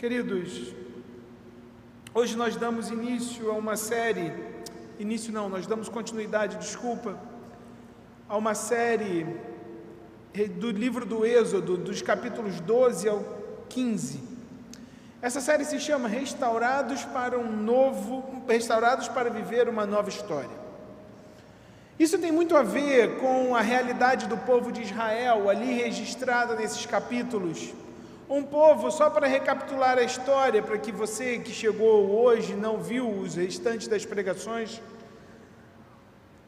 Queridos, hoje nós damos início a uma série, início não, nós damos continuidade, desculpa, a uma série do livro do Êxodo, dos capítulos 12 ao 15. Essa série se chama Restaurados para um novo, Restaurados para viver uma nova história. Isso tem muito a ver com a realidade do povo de Israel, ali registrada nesses capítulos. Um povo, só para recapitular a história, para que você que chegou hoje não viu os restantes das pregações,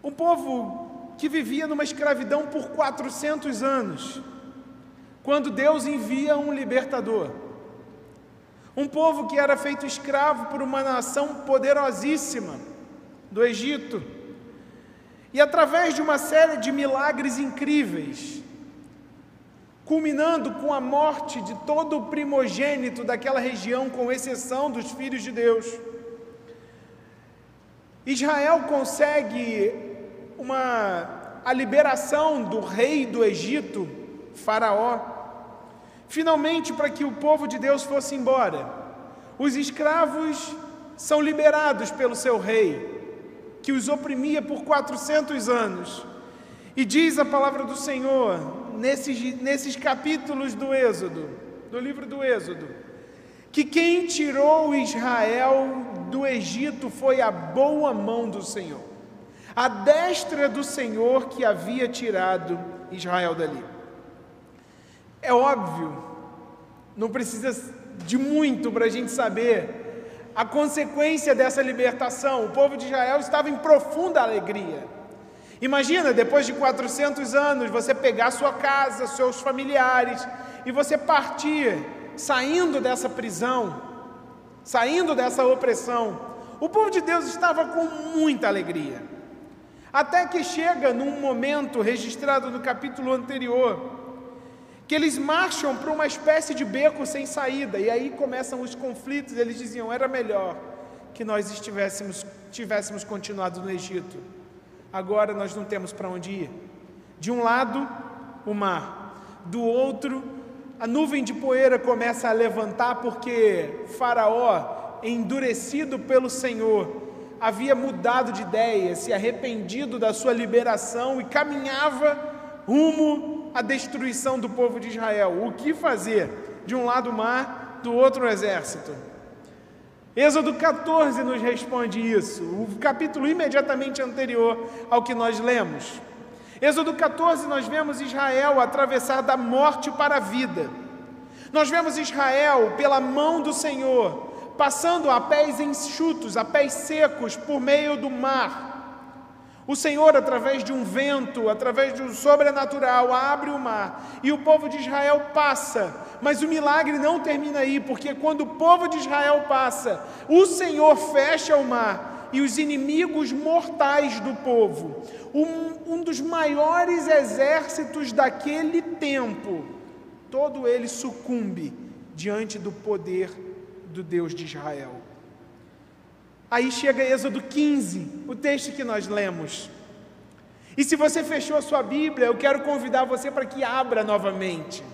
um povo que vivia numa escravidão por 400 anos, quando Deus envia um libertador. Um povo que era feito escravo por uma nação poderosíssima do Egito e através de uma série de milagres incríveis, culminando com a morte de todo o primogênito daquela região, com exceção dos filhos de Deus, Israel consegue uma, a liberação do rei do Egito, Faraó, finalmente para que o povo de Deus fosse embora. Os escravos são liberados pelo seu rei que os oprimia por 400 anos. E diz a palavra do Senhor, nesses, nesses capítulos do Êxodo, do livro do Êxodo, que quem tirou Israel do Egito foi a boa mão do Senhor, a destra do Senhor que havia tirado Israel dali. É óbvio, não precisa de muito para a gente saber a consequência dessa libertação. O povo de Israel estava em profunda alegria. Imagina, depois de 400 anos, você pegar sua casa, seus familiares e você partir, saindo dessa prisão, saindo dessa opressão. O povo de Deus estava com muita alegria. Até que chega num momento registrado no capítulo anterior, que eles marcham para uma espécie de beco sem saída, e aí começam os conflitos. Eles diziam: era melhor que nós estivéssemos tivéssemos continuado no Egito. Agora nós não temos para onde ir. De um lado, o mar, do outro, a nuvem de poeira começa a levantar porque Faraó, endurecido pelo Senhor, havia mudado de ideia, se arrependido da sua liberação e caminhava rumo a destruição do povo de Israel. O que fazer? De um lado o mar, do outro o exército. Êxodo 14 nos responde isso, o capítulo imediatamente anterior ao que nós lemos. Êxodo 14, nós vemos Israel atravessar da morte para a vida. Nós vemos Israel, pela mão do Senhor, passando a pés enxutos, a pés secos, por meio do mar o Senhor, através de um vento, através de um sobrenatural, abre o mar e o povo de Israel passa. Mas o milagre não termina aí, porque quando o povo de Israel passa, o Senhor fecha o mar e os inimigos mortais do povo, um, um dos maiores exércitos daquele tempo, todo ele sucumbe diante do poder do Deus de Israel. Aí chega Êxodo 15, o texto que nós lemos. E se você fechou a sua Bíblia, eu quero convidar você para que abra novamente.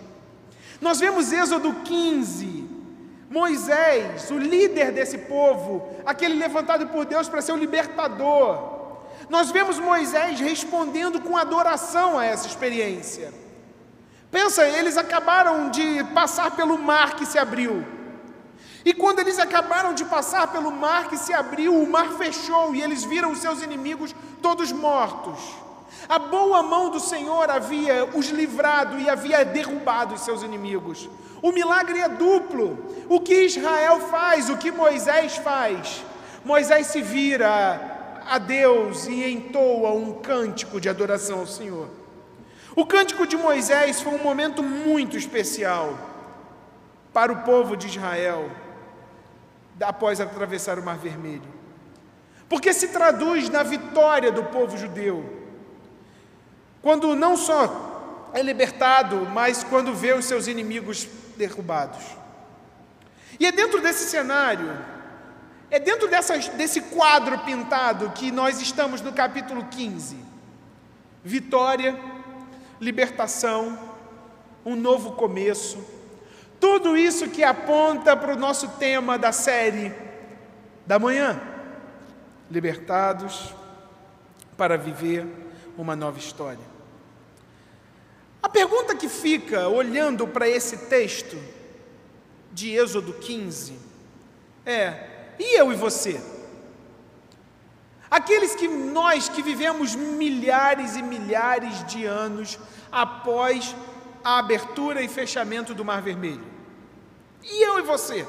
Nós vemos Êxodo 15, Moisés, o líder desse povo, aquele levantado por Deus para ser o libertador. Nós vemos Moisés respondendo com adoração a essa experiência. Pensa, eles acabaram de passar pelo mar que se abriu. E quando eles acabaram de passar pelo mar que se abriu, o mar fechou e eles viram os seus inimigos todos mortos. A boa mão do Senhor havia os livrado e havia derrubado os seus inimigos. O milagre é duplo. O que Israel faz, o que Moisés faz? Moisés se vira a Deus e entoa um cântico de adoração ao Senhor. O cântico de Moisés foi um momento muito especial para o povo de Israel após atravessar o Mar Vermelho. Porque se traduz na vitória do povo judeu. Quando não só é libertado, mas quando vê os seus inimigos derrubados. E é dentro desse cenário, é dentro dessas, desse quadro pintado que nós estamos no capítulo 15. Vitória, libertação, um novo começo Tudo isso que aponta para o nosso tema da série da manhã: libertados para viver uma nova história. A pergunta que fica olhando para esse texto de Êxodo 15 é: e eu e você? Aqueles que nós que vivemos milhares e milhares de anos após a abertura e fechamento do Mar Vermelho. E eu e você?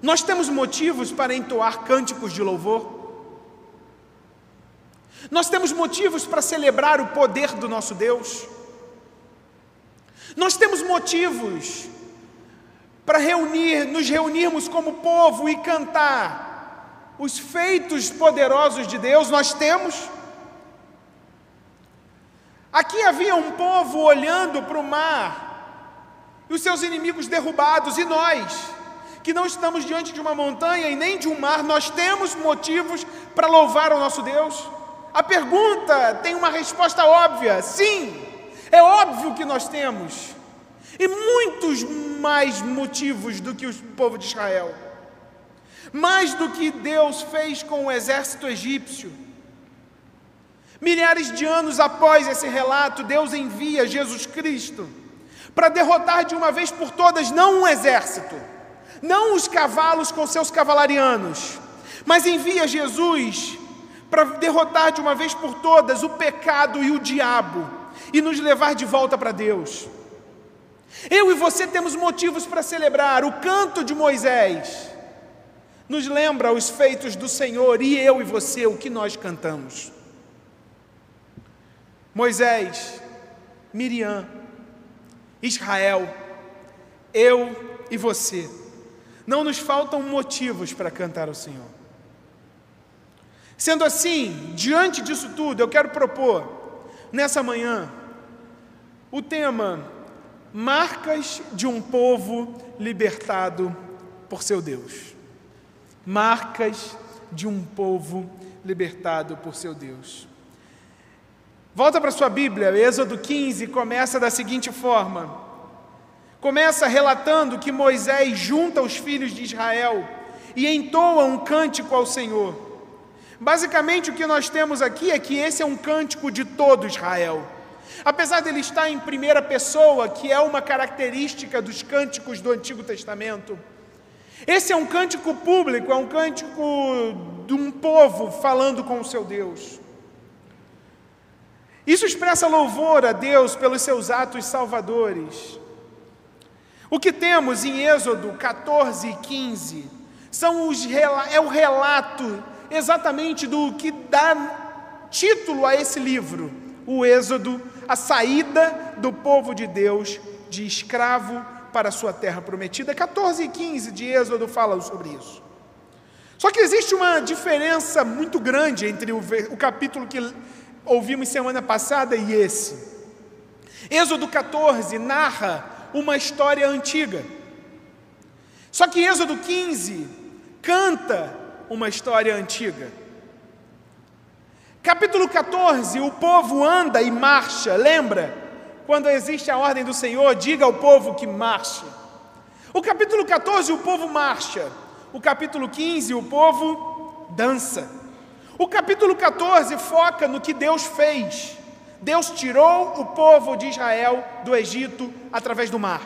Nós temos motivos para entoar cânticos de louvor? Nós temos motivos para celebrar o poder do nosso Deus? Nós temos motivos para reunir, nos reunirmos como povo e cantar os feitos poderosos de Deus? Nós temos? Aqui havia um povo olhando para o mar, e os seus inimigos derrubados, e nós, que não estamos diante de uma montanha e nem de um mar, nós temos motivos para louvar o nosso Deus? A pergunta tem uma resposta óbvia: sim, é óbvio que nós temos, e muitos mais motivos do que o povo de Israel, mais do que Deus fez com o exército egípcio Milhares de anos após esse relato, Deus envia Jesus Cristo para derrotar de uma vez por todas não um exército, não os cavalos com seus cavalarianos, mas envia Jesus para derrotar de uma vez por todas o pecado e o diabo e nos levar de volta para Deus. Eu e você temos motivos para celebrar. O canto de Moisés nos lembra os feitos do Senhor e eu e você o que nós cantamos. Moisés, Miriam, Israel, eu e você. Não nos faltam motivos para cantar ao Senhor. Sendo assim, diante disso tudo, eu quero propor, nessa manhã, o tema Marcas de um povo libertado por seu Deus. Marcas de um povo libertado por seu Deus. Volta para sua Bíblia, Êxodo 15 começa da seguinte forma: começa relatando que Moisés junta os filhos de Israel e entoa um cântico ao Senhor. Basicamente, o que nós temos aqui é que esse é um cântico de todo Israel. Apesar dele estar em primeira pessoa, que é uma característica dos cânticos do Antigo Testamento, esse é um cântico público, é um cântico de um povo falando com o seu Deus. Isso expressa louvor a Deus pelos seus atos salvadores. O que temos em Êxodo 14 e 15 são os, é o relato exatamente do que dá título a esse livro, o Êxodo, a saída do povo de Deus de escravo para a sua terra prometida. 14 e 15 de Êxodo falam sobre isso. Só que existe uma diferença muito grande entre o, o capítulo que ouvimos semana passada e esse. Êxodo 14 narra uma história antiga. Só que Êxodo 15 canta uma história antiga. Capítulo 14, o povo anda e marcha, lembra? Quando existe a ordem do Senhor, diga ao povo que marche. O capítulo 14, o povo marcha. O capítulo 15, o povo dança. O capítulo 14 foca no que Deus fez. Deus tirou o povo de Israel do Egito através do mar.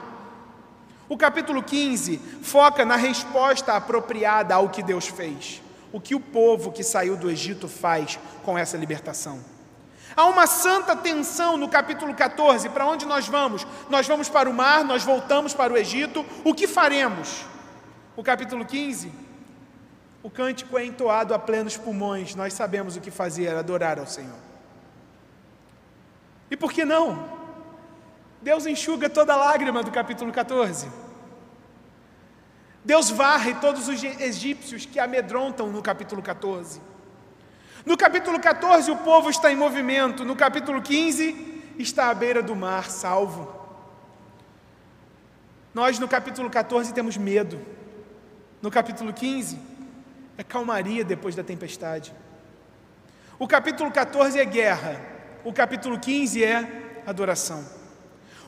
O capítulo 15 foca na resposta apropriada ao que Deus fez. O que o povo que saiu do Egito faz com essa libertação. Há uma santa tensão no capítulo 14. Para onde nós vamos? Nós vamos para o mar, nós voltamos para o Egito. O que faremos? O capítulo 15 o cântico é entoado a plenos pulmões, nós sabemos o que fazer, adorar ao Senhor. E por que não? Deus enxuga toda a lágrima do capítulo 14. Deus varre todos os egípcios que amedrontam no capítulo 14. No capítulo 14, o povo está em movimento. No capítulo 15, está à beira do mar, salvo. Nós, no capítulo 14, temos medo. No capítulo 15, é calmaria depois da tempestade. O capítulo 14 é guerra, o capítulo 15 é adoração.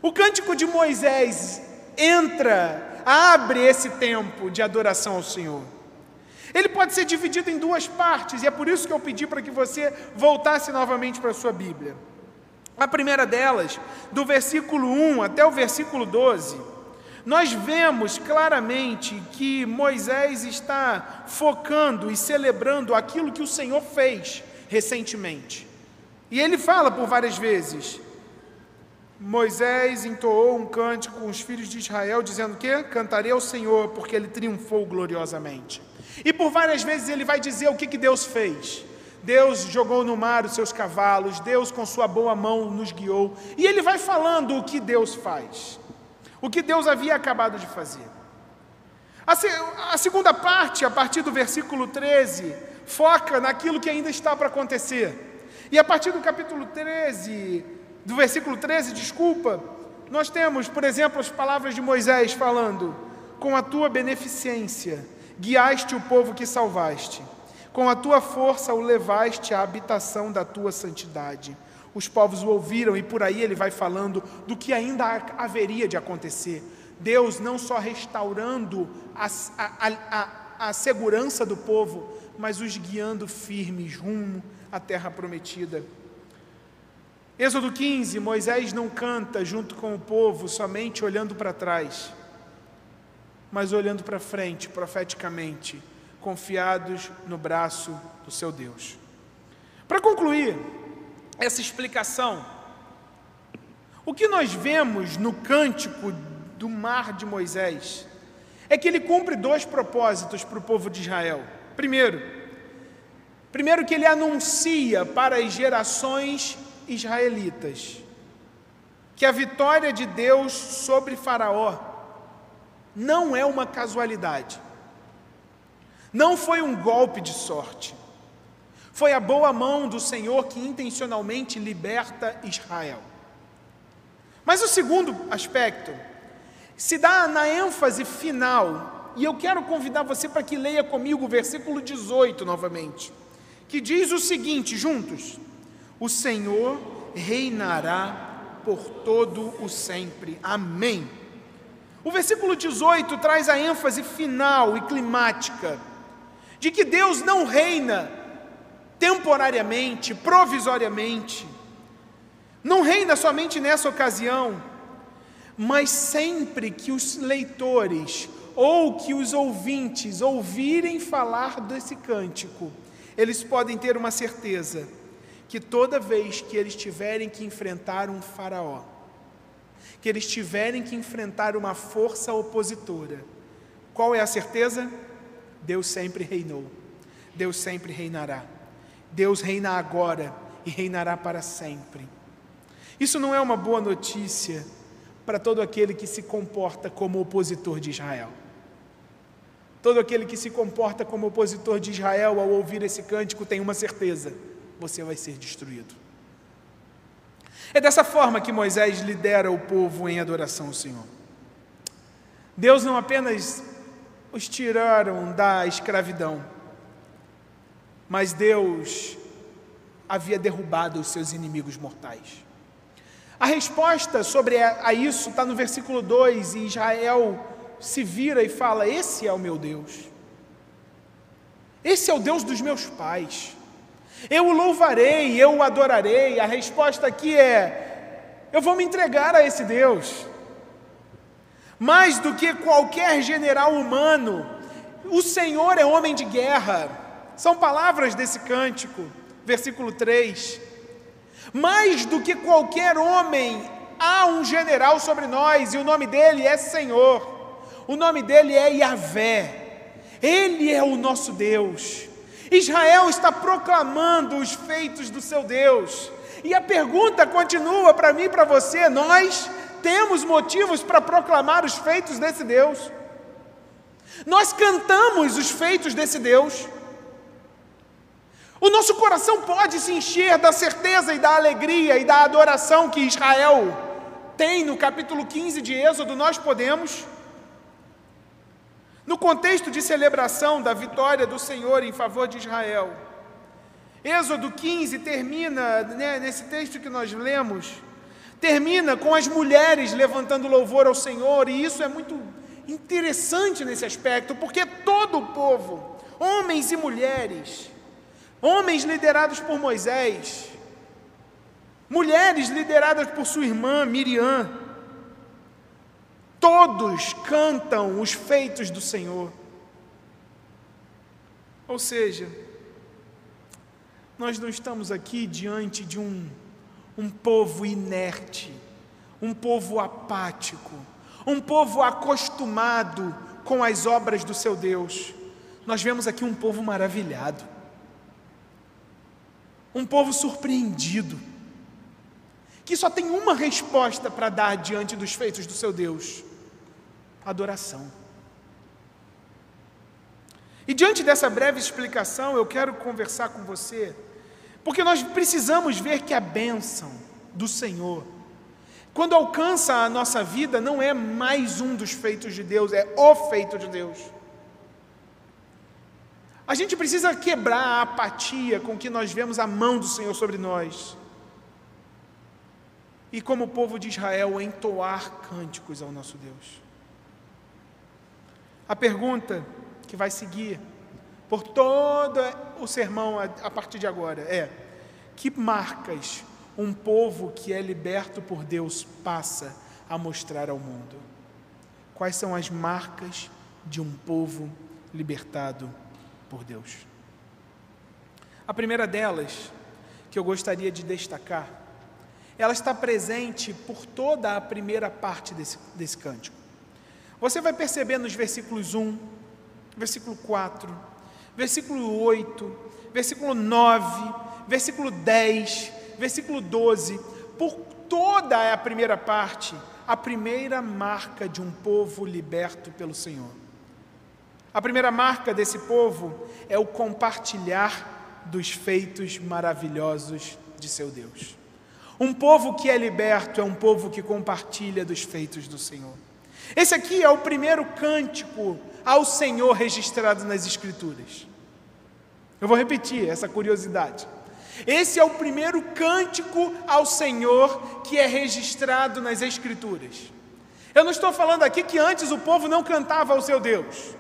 O cântico de Moisés entra, abre esse tempo de adoração ao Senhor. Ele pode ser dividido em duas partes, e é por isso que eu pedi para que você voltasse novamente para a sua Bíblia. A primeira delas, do versículo 1 até o versículo 12, nós vemos claramente que Moisés está focando e celebrando aquilo que o Senhor fez recentemente. E ele fala por várias vezes: Moisés entoou um cântico com os filhos de Israel, dizendo que cantarei ao Senhor, porque ele triunfou gloriosamente. E por várias vezes ele vai dizer o que, que Deus fez. Deus jogou no mar os seus cavalos, Deus com sua boa mão nos guiou. E ele vai falando o que Deus faz, o que Deus havia acabado de fazer. A, se, a segunda parte, a partir do versículo 13, foca naquilo que ainda está para acontecer. E a partir do capítulo 13, do versículo 13, desculpa, nós temos, por exemplo, as palavras de Moisés falando: Com a tua beneficência guiaste o povo que salvaste, com a tua força o levaste à habitação da tua santidade. Os povos o ouviram e por aí ele vai falando do que ainda haveria de acontecer. Deus não só restaurando a, a, a, a segurança do povo, mas os guiando firmes rumo à terra prometida. Êxodo 15: Moisés não canta junto com o povo somente olhando para trás, mas olhando para frente, profeticamente, confiados no braço do seu Deus. Para concluir essa explicação, o que nós vemos no cântico do mar de Moisés é que ele cumpre dois propósitos para o povo de Israel. Primeiro, Primeiro, que ele anuncia para as gerações israelitas que a vitória de Deus sobre Faraó não é uma casualidade, não foi um golpe de sorte, foi a boa mão do Senhor que intencionalmente liberta Israel. Mas o segundo aspecto se dá na ênfase final, e eu quero convidar você para que leia comigo o versículo 18 novamente que diz o seguinte, juntos: O Senhor reinará por todo o sempre. Amém. O versículo 18 traz a ênfase final e climática de que Deus não reina temporariamente, provisoriamente, não reina somente nessa ocasião, mas sempre que os leitores ou que os ouvintes ouvirem falar desse cântico, eles podem ter uma certeza que toda vez que eles tiverem que enfrentar um faraó, que eles tiverem que enfrentar uma força opositora, qual é a certeza? Deus sempre reinou. Deus sempre reinará. Deus reina agora e reinará para sempre. Isso não é uma boa notícia para todo aquele que se comporta como opositor de Israel. Todo aquele que se comporta como opositor de Israel ao ouvir esse cântico tem uma certeza: você vai ser destruído. É dessa forma que Moisés lidera o povo em adoração ao Senhor. Deus não apenas os tiraram da escravidão, mas Deus havia derrubado os seus inimigos mortais. A resposta sobre a isso está no versículo 2, e Israel se vira e fala: Esse é o meu Deus, esse é o Deus dos meus pais, eu o louvarei, eu o adorarei. A resposta aqui é: Eu vou me entregar a esse Deus. Mais do que qualquer general humano, o Senhor é homem de guerra. São palavras desse cântico, versículo 3. Mais do que qualquer homem, há um general sobre nós, e o nome dele é Senhor. O nome dele é Yahvé. Ele é o nosso Deus. Israel está proclamando os feitos do seu Deus. E a pergunta continua para mim e para você: nós temos motivos para proclamar os feitos desse Deus? Nós cantamos os feitos desse Deus? O nosso coração pode se encher da certeza e da alegria e da adoração que Israel tem no capítulo 15 de Êxodo, nós podemos. No contexto de celebração da vitória do Senhor em favor de Israel, Êxodo 15 termina, né, nesse texto que nós lemos, termina com as mulheres levantando louvor ao Senhor, e isso é muito interessante nesse aspecto, porque todo o povo, homens e mulheres, homens liderados por Moisés, mulheres lideradas por sua irmã Miriam, todos cantam os feitos do Senhor. Ou seja, nós não estamos aqui diante de um, um povo inerte, um povo apático, um povo acostumado com as obras do seu Deus. Nós vemos aqui um povo maravilhado, um povo surpreendido, que só tem uma resposta para dar diante dos feitos do seu Deus: adoração. E diante dessa breve explicação, eu quero conversar com você, porque nós precisamos ver que a bênção do Senhor, quando alcança a nossa vida, não é mais um dos feitos de Deus, é o feito de Deus. A gente precisa quebrar a apatia com que nós vemos a mão do Senhor sobre nós. E como o povo de Israel, entoar cânticos ao nosso Deus. A pergunta que vai seguir por todo o sermão a, partir de agora é: que marcas um povo que é liberto por Deus passa a mostrar ao mundo? Quais são as marcas de um povo libertado por Deus? A primeira delas, que eu gostaria de destacar, ela está presente por toda a primeira parte desse, desse cântico. Você vai perceber nos versículos 1, versículo 4, versículo 8, versículo 9, versículo 10, versículo 12, por toda a primeira parte, a primeira marca de um povo liberto pelo Senhor. A primeira marca desse povo é o compartilhar dos feitos maravilhosos de seu Deus. Um povo que é liberto é um povo que compartilha dos feitos do Senhor. Esse aqui é o primeiro cântico ao Senhor registrado nas Escrituras. Eu vou repetir essa curiosidade. Esse é o primeiro cântico ao Senhor que é registrado nas Escrituras. Eu não estou falando aqui que antes o povo não cantava ao seu Deus.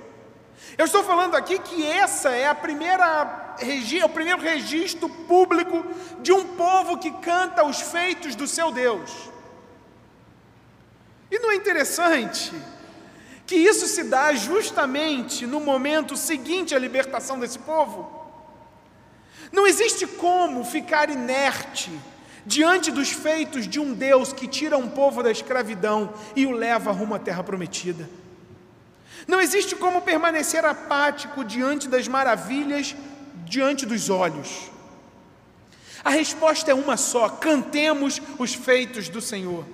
Eu estou falando aqui que essa é a primeira o primeiro registro público de um povo que canta os feitos do seu Deus. E não é interessante que isso se dá justamente no momento seguinte à libertação desse povo? Não existe como ficar inerte diante dos feitos de um Deus que tira um povo da escravidão e o leva rumo à terra prometida. Não existe como permanecer apático diante das maravilhas diante dos olhos. A resposta é uma só: cantemos os feitos do Senhor.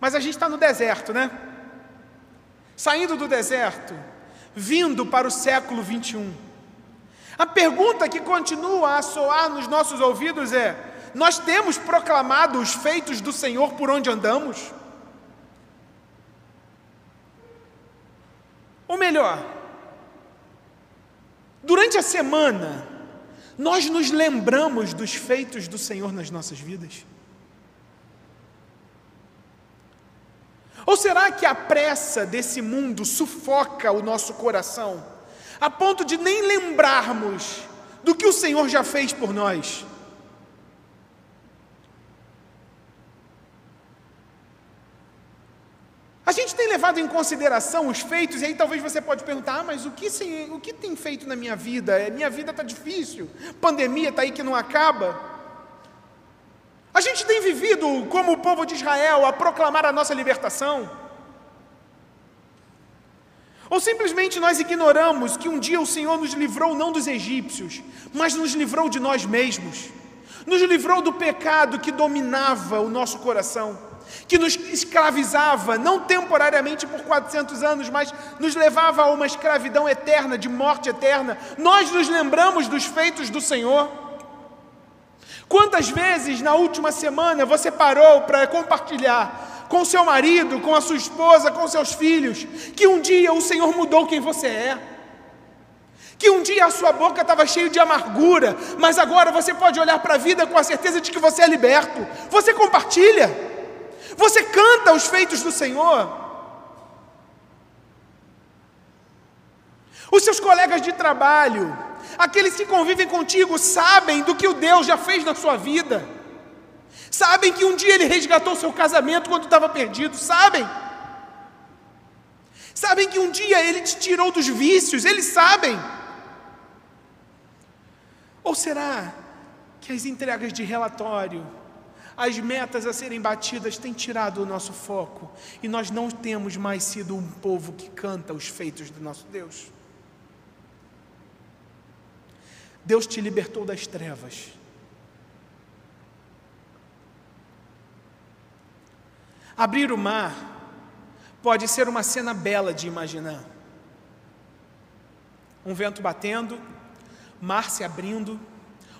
Mas a gente está no deserto, né? Saindo do deserto, vindo para o século 21. A pergunta que continua a soar nos nossos ouvidos é: nós temos proclamado os feitos do Senhor por onde andamos? Ou melhor, durante a semana, nós nos lembramos dos feitos do Senhor nas nossas vidas? Ou será que a pressa desse mundo sufoca o nosso coração, a ponto de nem lembrarmos do que o Senhor já fez por nós? A gente tem levado em consideração os feitos, e aí talvez você pode perguntar: ah, mas o que, o que tem feito na minha vida? É, minha vida está difícil, pandemia está aí que não acaba. A gente tem vivido, como o povo de Israel, a proclamar a nossa libertação? Ou simplesmente nós ignoramos que um dia o Senhor nos livrou não dos egípcios, mas nos livrou de nós mesmos, nos livrou do pecado que dominava o nosso coração, que nos escravizava, não temporariamente por 400 anos, mas nos levava a uma escravidão eterna, de morte eterna. Nós nos lembramos dos feitos do Senhor. Quantas vezes na última semana você parou para compartilhar com seu marido, com a sua esposa, com seus filhos, que um dia o Senhor mudou quem você é? Que um dia a sua boca estava cheia de amargura, mas agora você pode olhar para a vida com a certeza de que você é liberto. Você compartilha. Você canta os feitos do Senhor? Os seus colegas de trabalho, aqueles que convivem contigo, sabem do que o Deus já fez na sua vida. Sabem que um dia Ele resgatou seu casamento quando estava perdido, sabem. Sabem que um dia Ele te tirou dos vícios, eles sabem. Ou será que as entregas de relatório, as metas a serem batidas têm tirado o nosso foco e nós não temos mais sido um povo que canta os feitos do nosso Deus? Deus te libertou das trevas. Abrir o mar pode ser uma cena bela de imaginar. Um vento batendo, mar se abrindo,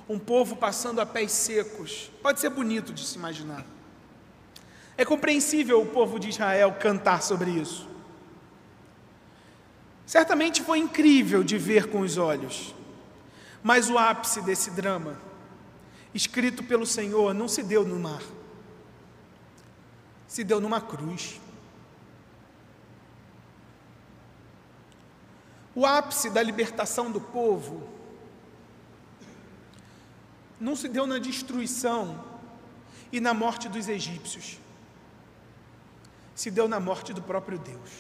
um povo passando a pés secos. Pode ser bonito de se imaginar. É compreensível o povo de Israel cantar sobre isso. Certamente foi incrível de ver com os olhos. Mas o ápice desse drama, escrito pelo Senhor, não se deu no mar, se deu numa cruz. O ápice da libertação do povo não se deu na destruição e na morte dos egípcios, se deu na morte do próprio Deus.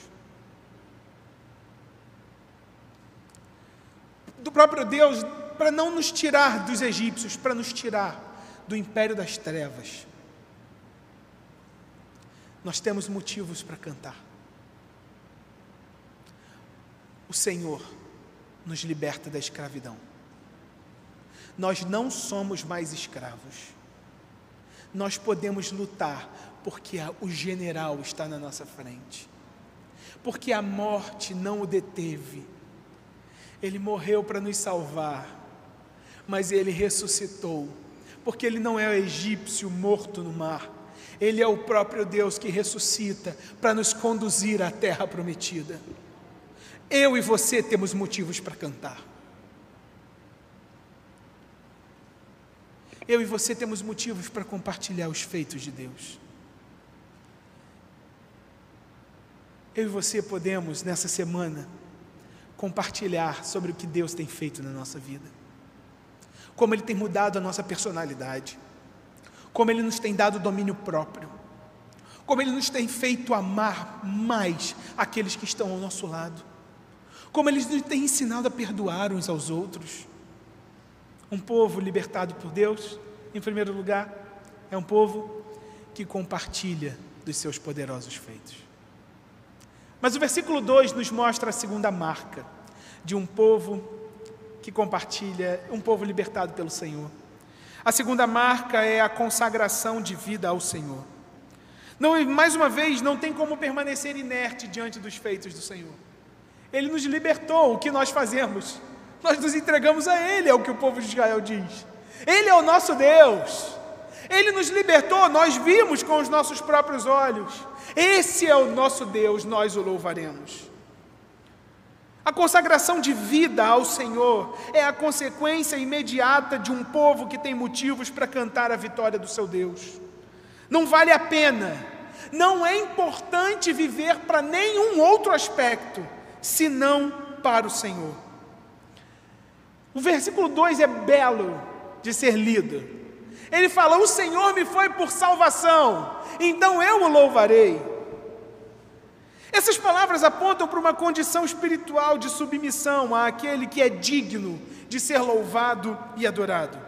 Do próprio Deus para não nos tirar dos egípcios, para nos tirar do império das trevas. Nós temos motivos para cantar. O Senhor nos liberta da escravidão. Nós não somos mais escravos. Nós podemos lutar porque o general está na nossa frente. Porque a morte não o deteve. Ele morreu para nos salvar mas ele ressuscitou, porque ele não é o egípcio morto no mar, ele é o próprio Deus que ressuscita para nos conduzir à terra prometida. Eu e você temos motivos para cantar. Eu e você temos motivos para compartilhar os feitos de Deus. Eu e você podemos, nessa semana, compartilhar sobre o que Deus tem feito na nossa vida como Ele tem mudado a nossa personalidade, como Ele nos tem dado domínio próprio, como Ele nos tem feito amar mais aqueles que estão ao nosso lado, como Ele nos tem ensinado a perdoar uns aos outros. Um povo libertado por Deus, em primeiro lugar, é um povo que compartilha dos seus poderosos feitos. Mas o versículo 2 nos mostra a segunda marca de um povo que compartilha, um povo libertado pelo Senhor. A segunda marca é a consagração de vida ao Senhor. Não, mais uma vez, não tem como permanecer inerte diante dos feitos do Senhor. Ele nos libertou, o que nós fazemos? Nós nos entregamos a Ele, é o que o povo de Israel diz. Ele é o nosso Deus. Ele nos libertou, nós vimos com os nossos próprios olhos. Esse é o nosso Deus, nós o louvaremos. A consagração de vida ao Senhor é a consequência imediata de um povo que tem motivos para cantar a vitória do seu Deus. Não vale a pena, não é importante viver para nenhum outro aspecto, senão para o Senhor. O versículo 2 é belo de ser lido. Ele fala: O Senhor me foi por salvação, então eu o louvarei. Essas palavras apontam para uma condição espiritual de submissão àquele que é digno de ser louvado e adorado.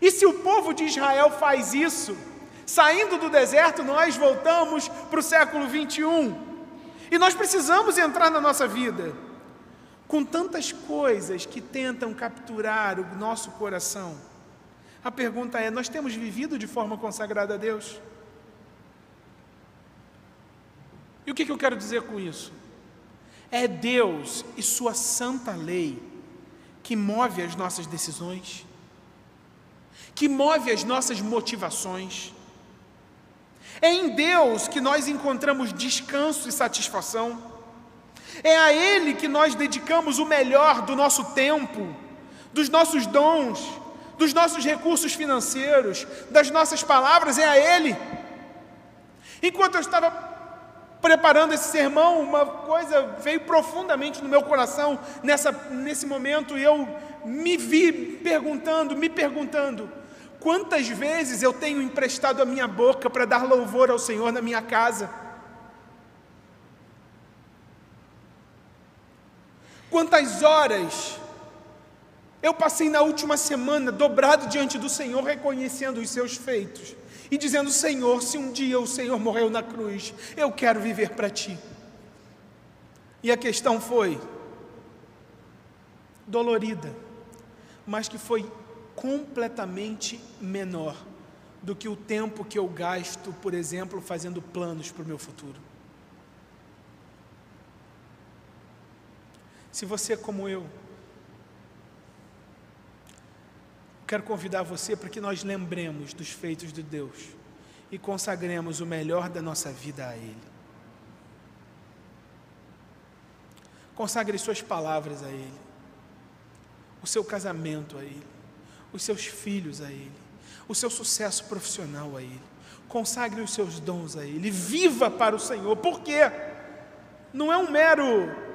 E se o povo de Israel faz isso, saindo do deserto, nós voltamos para o século 21 e nós precisamos entrar na nossa vida com tantas coisas que tentam capturar o nosso coração. A pergunta é: nós temos vivido de forma consagrada a Deus? E o que, eu quero dizer com isso? É Deus e Sua santa lei que move as nossas decisões, que move as nossas motivações. É em Deus que nós encontramos descanso e satisfação. É a Ele que nós dedicamos o melhor do nosso tempo, dos nossos dons, dos nossos recursos financeiros, das nossas palavras, é a Ele. Enquanto eu estava preparando esse sermão, uma coisa veio profundamente no meu coração nessa, nesse momento e eu me vi perguntando, me perguntando: quantas vezes eu tenho emprestado a minha boca para dar louvor ao Senhor na minha casa? Quantas horas eu passei na última semana dobrado diante do Senhor, reconhecendo os seus feitos e dizendo: Senhor, se um dia o Senhor morreu na cruz, eu quero viver para ti. E a questão foi dolorida, mas que foi completamente menor do que o tempo que eu gasto, por exemplo, fazendo planos para o meu futuro. Se você é como eu, quero convidar você para que nós lembremos dos feitos de Deus e consagremos o melhor da nossa vida a Ele. Consagre suas palavras a Ele, o seu casamento a Ele, os seus filhos a Ele, o seu sucesso profissional a Ele. Consagre os seus dons a Ele, viva para o Senhor, por quê? Não é um mero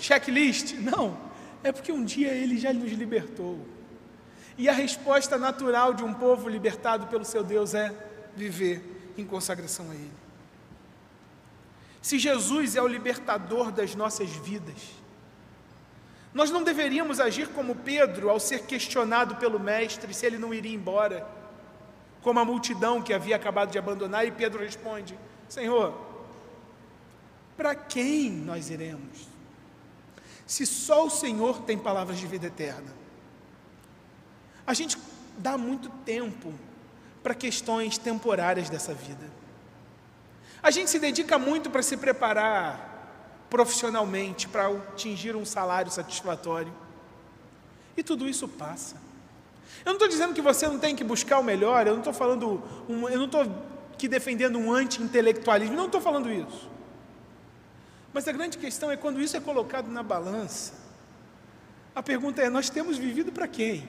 checklist. Não, é porque um dia ele já nos libertou. E a resposta natural de um povo libertado pelo seu Deus é viver em consagração a Ele. Se Jesus é o libertador das nossas vidas, nós não deveríamos agir como Pedro ao ser questionado pelo Mestre se ele não iria embora, como a multidão que havia acabado de abandonar, e Pedro responde: Senhor, para quem nós iremos? Se só o Senhor tem palavras de vida eterna. A gente dá muito tempo para questões temporárias dessa vida. A gente se dedica muito para se preparar profissionalmente, para atingir um salário satisfatório. E tudo isso passa. Eu não estou dizendo que você não tem que buscar o melhor, eu não estou falando, um, eu não estou aqui defendendo um anti-intelectualismo, não estou falando isso. Mas a grande questão é quando isso é colocado na balança. A pergunta é: nós temos vivido para quem?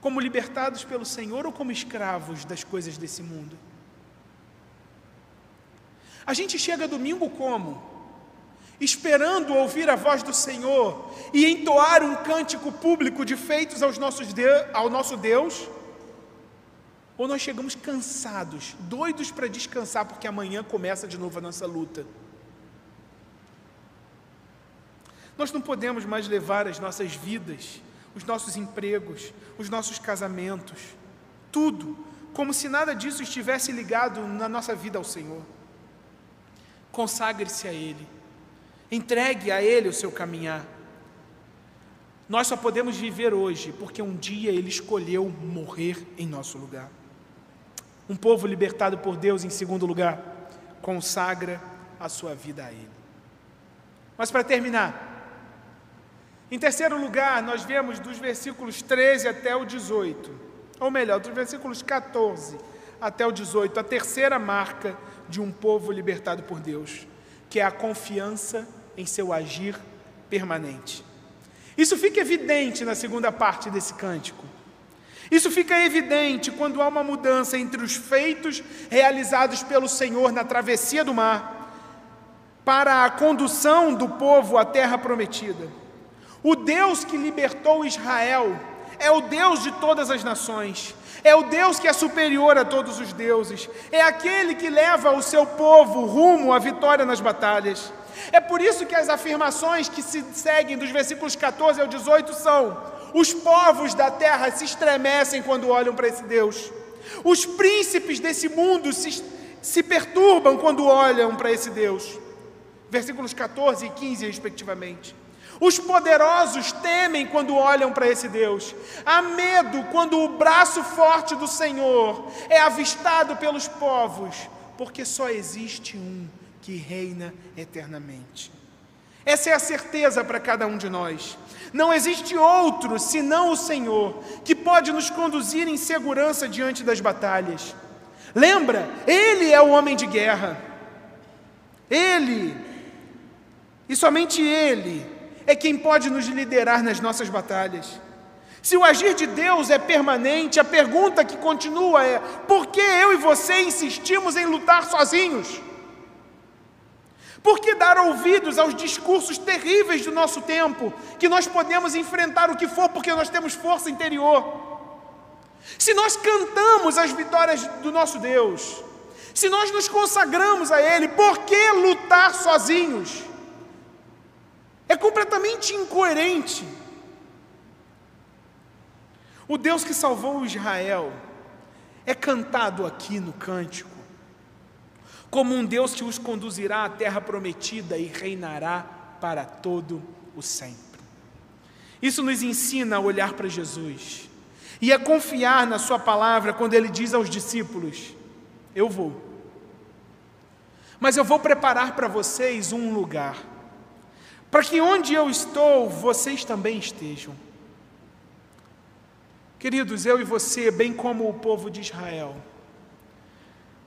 Como libertados pelo Senhor ou como escravos das coisas desse mundo? A gente chega domingo como? Esperando ouvir a voz do Senhor e entoar um cântico público de feitos aos nossos de, ao nosso Deus? Ou nós chegamos cansados, doidos para descansar, porque amanhã começa de novo a nossa luta. Nós não podemos mais levar as nossas vidas, os nossos empregos, os nossos casamentos, tudo, como se nada disso estivesse ligado na nossa vida ao Senhor. Consagre-se a Ele, entregue a Ele o seu caminhar. Nós só podemos viver hoje porque um dia Ele escolheu morrer em nosso lugar. Um povo libertado por Deus, em segundo lugar, consagra a sua vida a Ele. Mas para terminar, em terceiro lugar, nós vemos dos versículos 13 até o 18, ou melhor, dos versículos 14 até o 18, a terceira marca de um povo libertado por Deus, que é a confiança em seu agir permanente. Isso fica evidente na segunda parte desse cântico. Isso fica evidente quando há uma mudança entre os feitos realizados pelo Senhor na travessia do mar para a condução do povo à terra prometida. O Deus que libertou Israel é o Deus de todas as nações, é o Deus que é superior a todos os deuses, é aquele que leva o seu povo rumo à vitória nas batalhas. É por isso que as afirmações que se seguem dos versículos 14 ao 18 são: os povos da terra se estremecem quando olham para esse Deus. Os príncipes desse mundo se, se perturbam quando olham para esse Deus. Versículos 14 e 15, respectivamente. Os poderosos temem quando olham para esse Deus. Há medo quando o braço forte do Senhor é avistado pelos povos, porque só existe um que reina eternamente. Essa é a certeza para cada um de nós. Não existe outro senão o Senhor que pode nos conduzir em segurança diante das batalhas. Lembra? Ele é o homem de guerra. Ele, e somente Ele, é quem pode nos liderar nas nossas batalhas. Se o agir de Deus é permanente, a pergunta que continua é: por que eu e você insistimos em lutar sozinhos? Por que dar ouvidos aos discursos terríveis do nosso tempo, que nós podemos enfrentar o que for porque nós temos força interior? Se nós cantamos as vitórias do nosso Deus, se nós nos consagramos a Ele, por que lutar sozinhos? É completamente incoerente. O Deus que salvou Israel é cantado aqui no cântico como um Deus que os conduzirá à terra prometida e reinará para todo o sempre. Isso nos ensina a olhar para Jesus e a confiar na Sua palavra quando Ele diz aos discípulos: Eu vou, mas eu vou preparar para vocês um lugar, para que onde eu estou, vocês também estejam. Queridos, eu e você, bem como o povo de Israel,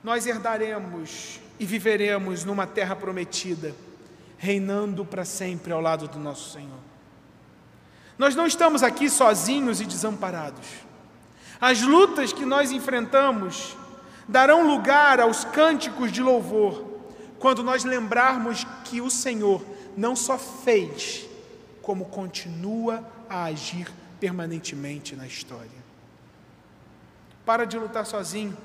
nós herdaremos e viveremos numa terra prometida, reinando para sempre ao lado do nosso Senhor. Nós não estamos aqui sozinhos e desamparados. As lutas que nós enfrentamos darão lugar aos cânticos de louvor, quando nós lembrarmos que o Senhor não só fez, como continua a agir permanentemente na história. Para de lutar sozinho.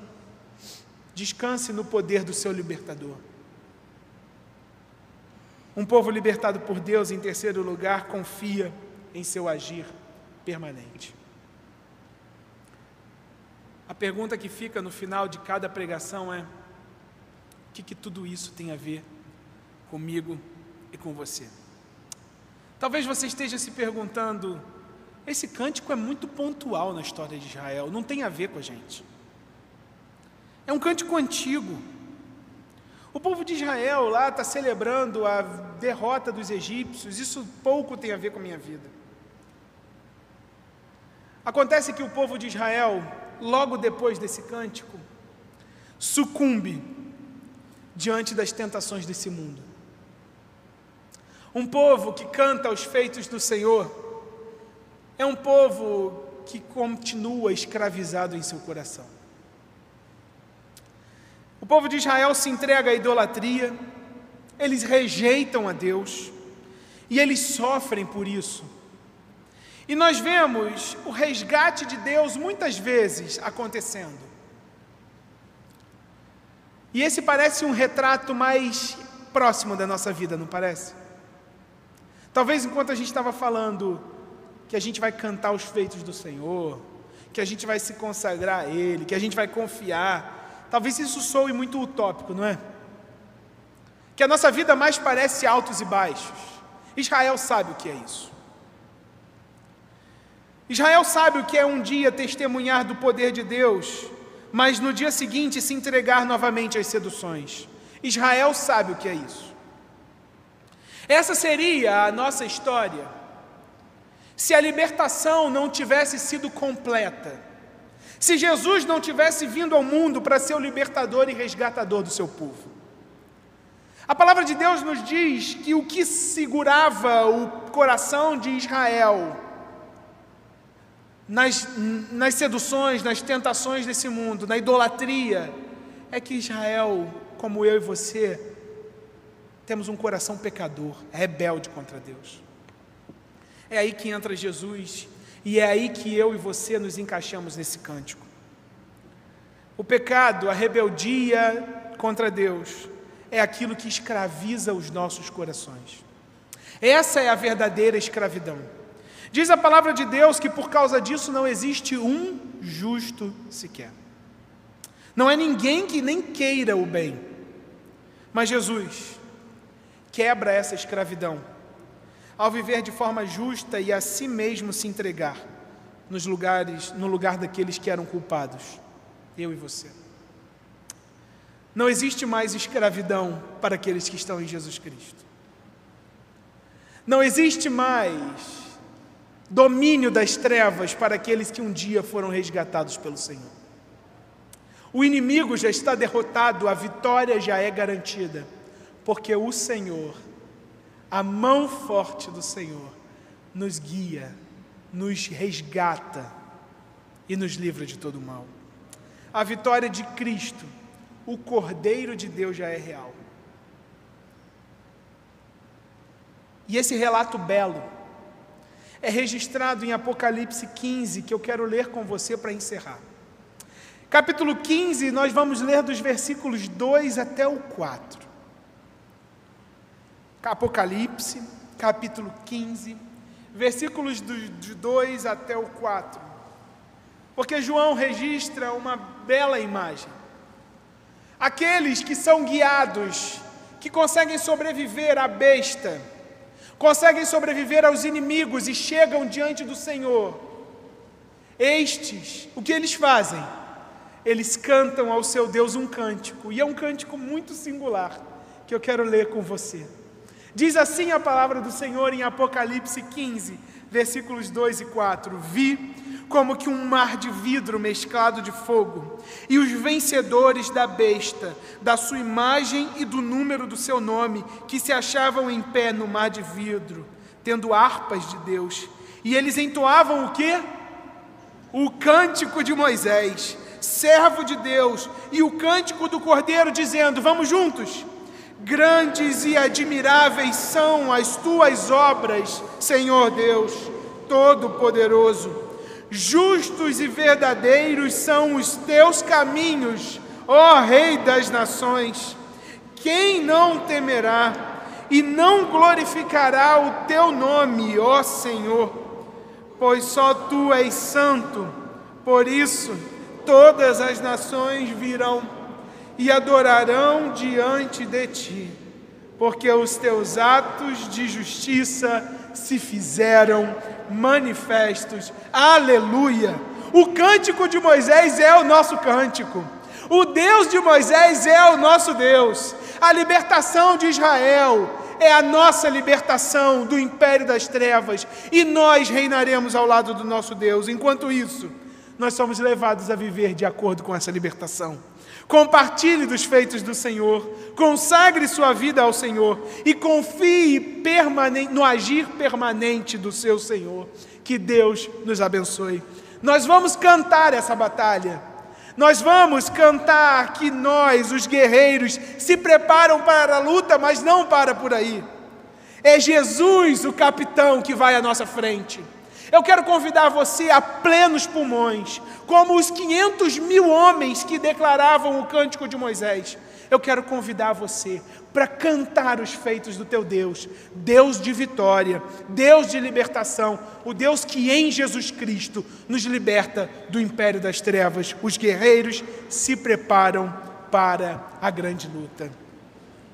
Descanse no poder do seu libertador. Um povo libertado por Deus, em terceiro lugar, confia em seu agir permanente. A pergunta que fica no final de cada pregação é: o que, que tudo isso tem a ver comigo e com você? Talvez você esteja se perguntando: esse cântico é muito pontual na história de Israel, não tem a ver com a gente. É um cântico antigo. O povo de Israel lá está celebrando a derrota dos egípcios, isso pouco tem a ver com a minha vida. Acontece que o povo de Israel, logo depois desse cântico, sucumbe diante das tentações desse mundo. Um povo que canta os feitos do Senhor é um povo que continua escravizado em seu coração. O povo de Israel se entrega à idolatria, eles rejeitam a Deus e eles sofrem por isso. E nós vemos o resgate de Deus muitas vezes acontecendo. E esse parece um retrato mais próximo da nossa vida, não parece? Talvez enquanto a gente estava falando que a gente vai cantar os feitos do Senhor, que a gente vai se consagrar a Ele, que a gente vai confiar, Talvez isso soe muito utópico, não é? Que a nossa vida mais parece altos e baixos. Israel sabe o que é isso. Israel sabe o que é um dia testemunhar do poder de Deus, mas no dia seguinte se entregar novamente às seduções. Israel sabe o que é isso. Essa seria a nossa história se a libertação não tivesse sido completa se Jesus não tivesse vindo ao mundo para ser o libertador e resgatador do seu povo. A palavra de Deus nos diz que o que segurava o coração de Israel nas, nas seduções, nas tentações desse mundo, na idolatria, é que Israel, como eu e você, temos um coração pecador, rebelde contra Deus. É aí que entra Jesus e é aí que eu e você nos encaixamos nesse cântico. O pecado, a rebeldia contra Deus, é aquilo que escraviza os nossos corações. Essa é a verdadeira escravidão. Diz a palavra de Deus que por causa disso não existe um justo sequer. Não é ninguém que nem queira o bem. Mas Jesus quebra essa escravidão ao viver de forma justa e a si mesmo se entregar nos lugares, no lugar daqueles que eram culpados, eu e você. Não existe mais escravidão para aqueles que estão em Jesus Cristo. Não existe mais domínio das trevas para aqueles que um dia foram resgatados pelo Senhor. O inimigo já está derrotado, a vitória já é garantida, porque o Senhor a mão forte do Senhor nos guia nos resgata e nos livra de todo mal. A vitória de Cristo, o Cordeiro de Deus, já é real. E esse relato belo é registrado em Apocalipse 15, que eu quero ler com você para encerrar. Capítulo 15, nós vamos ler dos versículos 2 até o 4. Apocalipse, capítulo 15, versículos de 2 até o 4. Porque João registra uma bela imagem. Aqueles que são guiados, que conseguem sobreviver à besta, conseguem sobreviver aos inimigos e chegam diante do Senhor. Estes, o que eles fazem? Eles cantam ao seu Deus um cântico, e é um cântico muito singular que eu quero ler com você. Diz assim a palavra do Senhor em Apocalipse 15, versículos 2 e 4: Vi como que um mar de vidro mesclado de fogo, e os vencedores da besta, da sua imagem e do número do seu nome, que se achavam em pé no mar de vidro, tendo harpas de Deus. E eles entoavam o quê? O cântico de Moisés, servo de Deus, e o cântico do Cordeiro, dizendo: Vamos juntos. Grandes e admiráveis são as tuas obras, Senhor Deus Todo-Poderoso. Justos e verdadeiros são os teus caminhos, ó Rei das Nações. Quem não temerá e não glorificará o teu nome, ó Senhor? Pois só tu és santo, por isso todas as nações virão e adorarão diante de ti, porque os teus atos de justiça se fizeram manifestos. Aleluia! O cântico de Moisés é o nosso cântico. O Deus de Moisés é o nosso Deus. A libertação de Israel é a nossa libertação do império das trevas e nós reinaremos ao lado do nosso Deus. Enquanto isso, nós somos levados a viver de acordo com essa libertação. Compartilhe dos feitos do Senhor, consagre sua vida ao Senhor e confie no agir permanente do seu Senhor. Que Deus nos abençoe. Nós vamos cantar essa batalha. Nós vamos cantar que nós, os guerreiros, se preparam para a luta, mas não para por aí. É Jesus o capitão que vai à nossa frente. Eu quero convidar você a plenos pulmões, como os 500 mil homens que declaravam o cântico de Moisés. Eu quero convidar você para cantar os feitos do teu Deus, Deus de vitória, Deus de libertação, o Deus que em Jesus Cristo nos liberta do império das trevas. Os guerreiros se preparam para a grande luta.